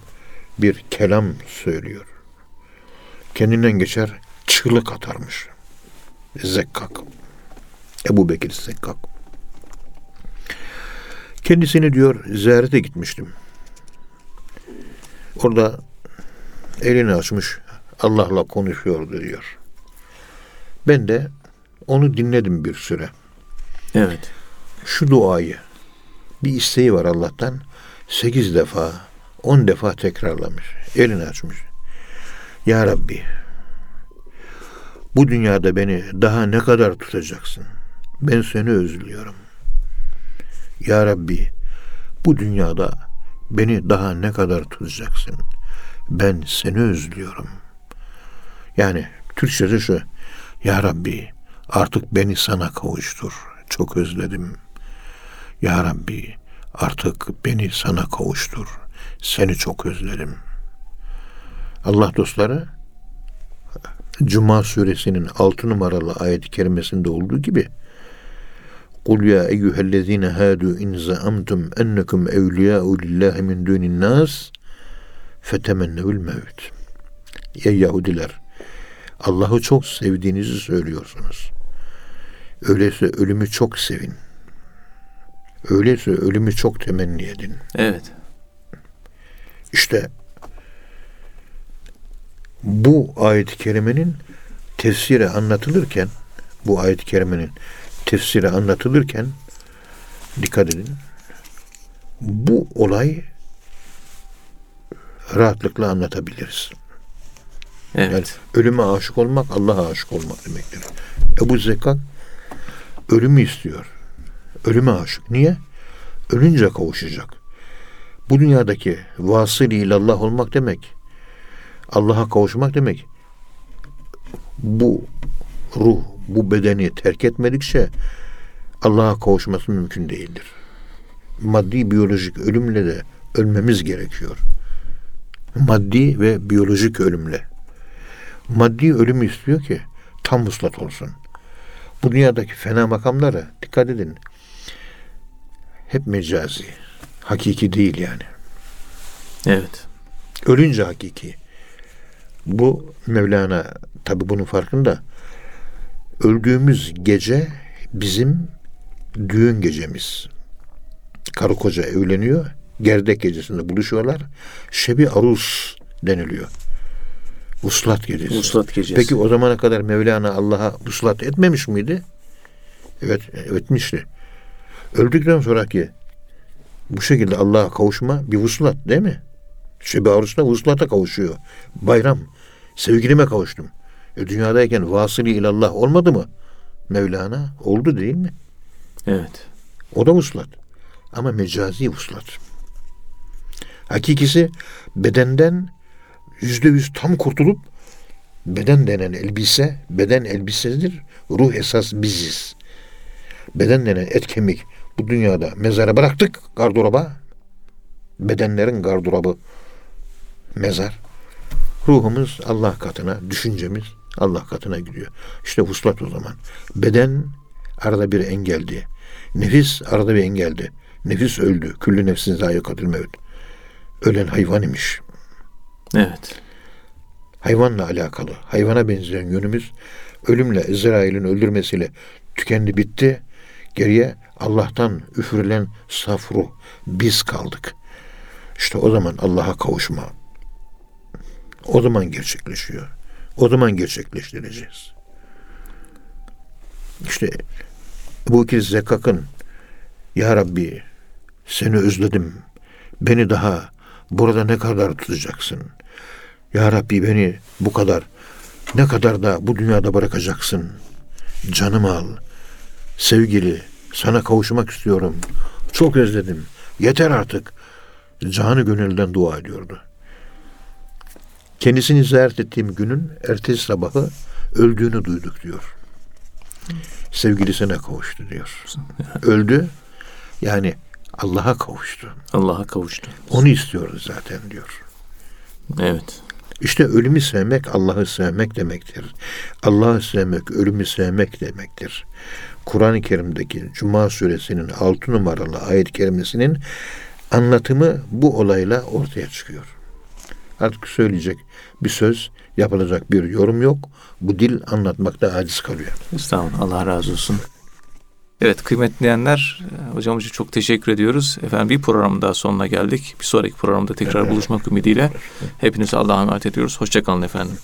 bir kelam söylüyor. Kendinden geçer çığlık atarmış. Zekkak. Ebu Bekir Zekkak. Kendisini diyor ziyarete gitmiştim. Orada elini açmış Allah'la konuşuyordu diyor. Ben de onu dinledim bir süre. Evet. Şu duayı bir isteği var Allah'tan. Sekiz defa, on defa tekrarlamış. Elini açmış. Ya Rabbi bu dünyada beni daha ne kadar tutacaksın? Ben seni özlüyorum. Ya Rabbi bu dünyada beni daha ne kadar tutacaksın? Ben seni özlüyorum. Yani Türkçesi şu. Ya Rabbi artık beni sana kavuştur. Çok özledim. Ya Rabbi artık beni sana kavuştur. Seni çok özledim. Allah dostları Cuma suresinin 6 numaralı ayet-i kerimesinde olduğu gibi Kul ya eyyühellezine hadu in zaamtum ennekum evliyâ'u lillahi min dunin nas fetemennevül mevt. Ey Yahudiler Allah'ı çok sevdiğinizi söylüyorsunuz. Öyleyse ölümü çok sevin. Öyleyse ölümü çok temenni edin. Evet. İşte bu ayet-i kerimenin tefsiri anlatılırken bu ayet-i kerimenin tefsiri anlatılırken dikkat edin. Bu olay rahatlıkla anlatabiliriz. Evet. Yani ölüme aşık olmak Allah'a aşık olmak demektir. Ebu Zekkak ölümü istiyor. Ölüme aşık. Niye? Ölünce kavuşacak. Bu dünyadaki vasıl ilallah olmak demek. Allah'a kavuşmak demek. Bu ruh, bu bedeni terk etmedikçe Allah'a kavuşması mümkün değildir. Maddi biyolojik ölümle de ölmemiz gerekiyor. Maddi ve biyolojik ölümle. maddi ölümü istiyor ki tam vuslat olsun. Bu dünyadaki fena makamlara dikkat edin. Hep mecazi. Hakiki değil yani. Evet. Ölünce hakiki. Bu Mevlana tabi bunun farkında. Öldüğümüz gece bizim düğün gecemiz. Karı koca evleniyor. Gerdek gecesinde buluşuyorlar. Şebi arus deniliyor. Vuslat gecesi. Vuslat gecesi. Peki o zamana kadar Mevlana Allah'a vuslat etmemiş miydi? Evet, etmişti. Öldükten sonraki bu şekilde Allah'a kavuşma bir vuslat değil mi? Şebi arusla vuslata kavuşuyor. Bayram. Sevgilime kavuştum. E, dünyadayken vasılı ilallah olmadı mı? Mevlana oldu değil mi? Evet. O da vuslat. Ama mecazi vuslat. Hakikisi bedenden yüzde yüz tam kurtulup beden denen elbise, beden elbisesidir. Ruh esas biziz. Beden denen et kemik bu dünyada mezara bıraktık gardıroba. Bedenlerin gardırobı mezar. Ruhumuz Allah katına, düşüncemiz Allah katına gidiyor. İşte vuslat o zaman. Beden arada bir engeldi. Nefis arada bir engeldi. Nefis öldü. Küllü nefsin zayikatül mevt. Ölen hayvan imiş. Evet. Hayvanla alakalı. Hayvana benzeyen yönümüz ölümle, İsrail'in öldürmesiyle tükendi bitti. Geriye Allah'tan üfürülen saf ruh. Biz kaldık. İşte o zaman Allah'a kavuşma. O zaman gerçekleşiyor. O zaman gerçekleştireceğiz. İşte bu iki Zekkak'ın Ya Rabbi seni özledim. Beni daha burada ne kadar tutacaksın? Ya Rabbi beni bu kadar ne kadar da bu dünyada bırakacaksın? Canımı al. Sevgili sana kavuşmak istiyorum. Çok özledim. Yeter artık. Canı gönülden dua ediyordu. Kendisini ziyaret ettiğim günün ertesi sabahı öldüğünü duyduk diyor. Sevgilisine kavuştu diyor. Öldü. Yani Allah'a kavuştu. Allah'a kavuştu. Onu istiyoruz zaten diyor. Evet. İşte ölümü sevmek Allah'ı sevmek demektir. Allah'ı sevmek ölümü sevmek demektir. Kur'an-ı Kerim'deki Cuma suresinin 6 numaralı ayet kerimesinin anlatımı bu olayla ortaya çıkıyor. Artık söyleyecek bir söz, yapılacak bir yorum yok. Bu dil anlatmakta aciz kalıyor. Estağfurullah. Allah razı olsun. Evet kıymetli dinleyenler, e, hocamıza çok teşekkür ediyoruz. Efendim bir programın daha sonuna geldik. Bir sonraki programda tekrar [laughs] buluşmak ümidiyle hepinize Allah'a emanet ediyoruz. Hoşçakalın efendim.